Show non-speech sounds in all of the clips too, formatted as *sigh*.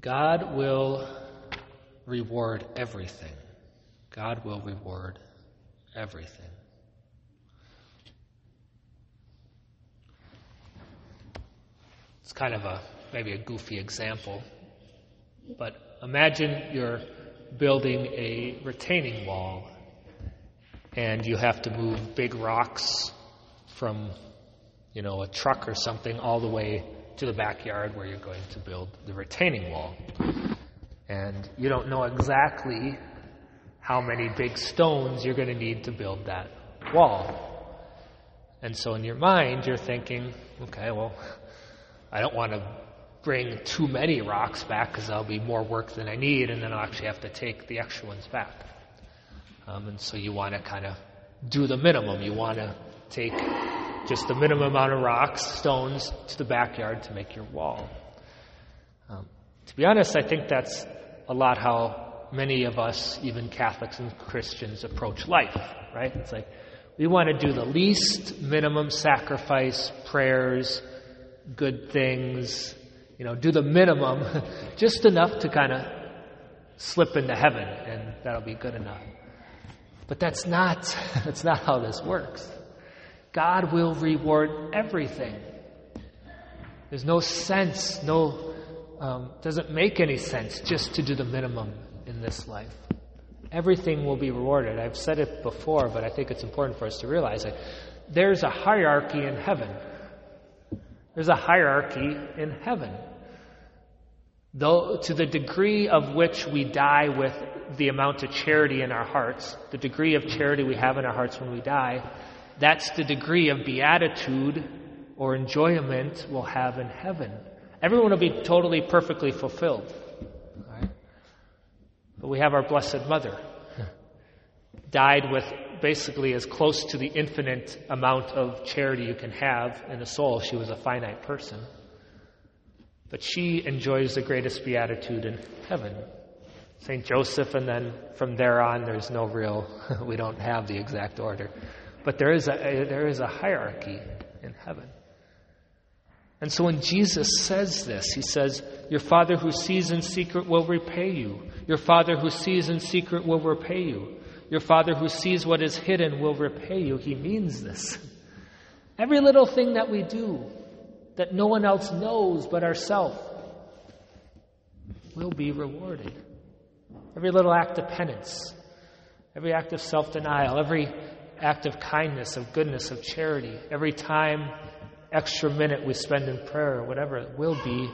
God will reward everything. God will reward everything. It's kind of a maybe a goofy example, but imagine you're building a retaining wall and you have to move big rocks from you know a truck or something all the way to the backyard where you're going to build the retaining wall. And you don't know exactly how many big stones you're going to need to build that wall. And so in your mind, you're thinking, okay, well, I don't want to bring too many rocks back because that'll be more work than I need, and then I'll actually have to take the extra ones back. Um, and so you want to kind of do the minimum. You want to take just the minimum amount of rocks, stones to the backyard to make your wall. Um, to be honest, I think that's a lot how many of us, even Catholics and Christians, approach life, right? It's like we want to do the least minimum sacrifice, prayers, good things, you know, do the minimum, *laughs* just enough to kind of slip into heaven, and that'll be good enough. But that's not, *laughs* that's not how this works. God will reward everything. There's no sense, no, um, doesn't make any sense just to do the minimum in this life. Everything will be rewarded. I've said it before, but I think it's important for us to realize it. There's a hierarchy in heaven. There's a hierarchy in heaven. Though, to the degree of which we die with the amount of charity in our hearts, the degree of charity we have in our hearts when we die, that's the degree of beatitude or enjoyment we'll have in heaven. Everyone will be totally, perfectly fulfilled. Right? But we have our Blessed Mother, *laughs* died with basically as close to the infinite amount of charity you can have in a soul. She was a finite person. But she enjoys the greatest beatitude in heaven. St. Joseph, and then from there on, there's no real, *laughs* we don't have the exact order. But there is a, there is a hierarchy in heaven. And so when Jesus says this, he says, Your Father who sees in secret will repay you. Your Father who sees in secret will repay you. Your Father who sees what is hidden will repay you. He means this. Every little thing that we do that no one else knows but ourselves will be rewarded. Every little act of penance, every act of self denial, every act of kindness, of goodness, of charity, every time, extra minute we spend in prayer, whatever, will be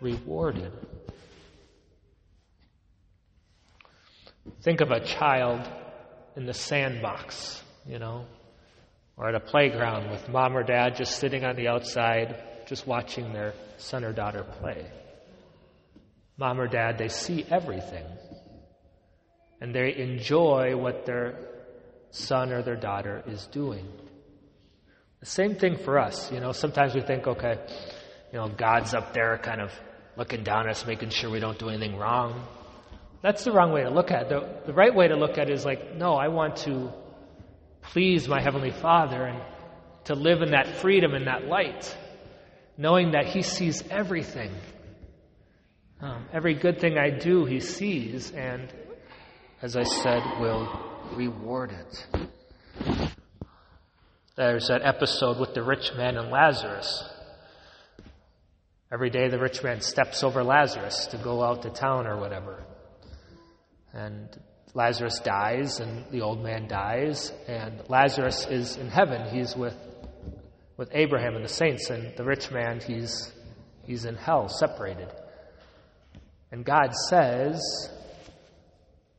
rewarded. Think of a child in the sandbox, you know, or at a playground with mom or dad just sitting on the outside, just watching their son or daughter play. Mom or dad, they see everything. And they enjoy what their son or their daughter is doing. The same thing for us. You know, sometimes we think, okay, you know, God's up there kind of looking down at us, making sure we don't do anything wrong. That's the wrong way to look at it. The, the right way to look at it is like, no, I want to please my Heavenly Father and to live in that freedom and that light, knowing that He sees everything. Um, every good thing I do, He sees, and as I said, will reward it. There's that episode with the rich man and Lazarus. Every day the rich man steps over Lazarus to go out to town or whatever. And Lazarus dies, and the old man dies, and Lazarus is in heaven. He's with, with Abraham and the saints, and the rich man, he's, he's in hell, separated. And God says,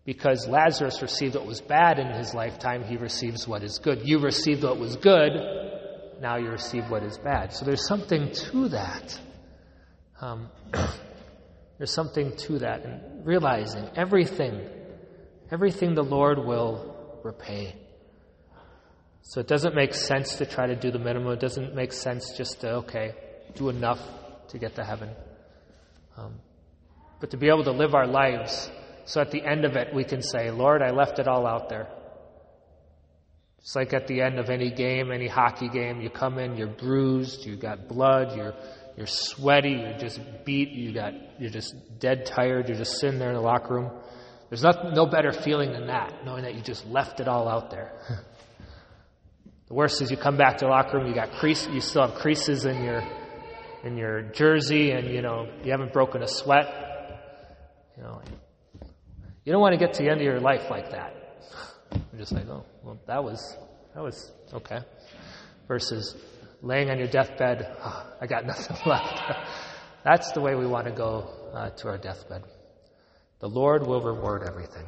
because Lazarus received what was bad in his lifetime, he receives what is good. You received what was good, now you receive what is bad. So there's something to that. Um, *clears throat* there's something to that, and realizing everything Everything the Lord will repay. So it doesn't make sense to try to do the minimum. It doesn't make sense just to, okay, do enough to get to heaven. Um, but to be able to live our lives so at the end of it we can say, Lord, I left it all out there. It's like at the end of any game, any hockey game, you come in, you're bruised, you got blood, you're, you're sweaty, you're just beat, you got, you're just dead tired, you're just sitting there in the locker room. There's no better feeling than that, knowing that you just left it all out there. *laughs* the worst is you come back to the locker room, you got crease, you still have creases in your, in your jersey, and you know you haven't broken a sweat. You know, you don't want to get to the end of your life like that. You're just like, oh, well, that was that was okay. Versus laying on your deathbed, oh, I got *laughs* nothing left. That's the way we want to go uh, to our deathbed. The Lord will reward everything.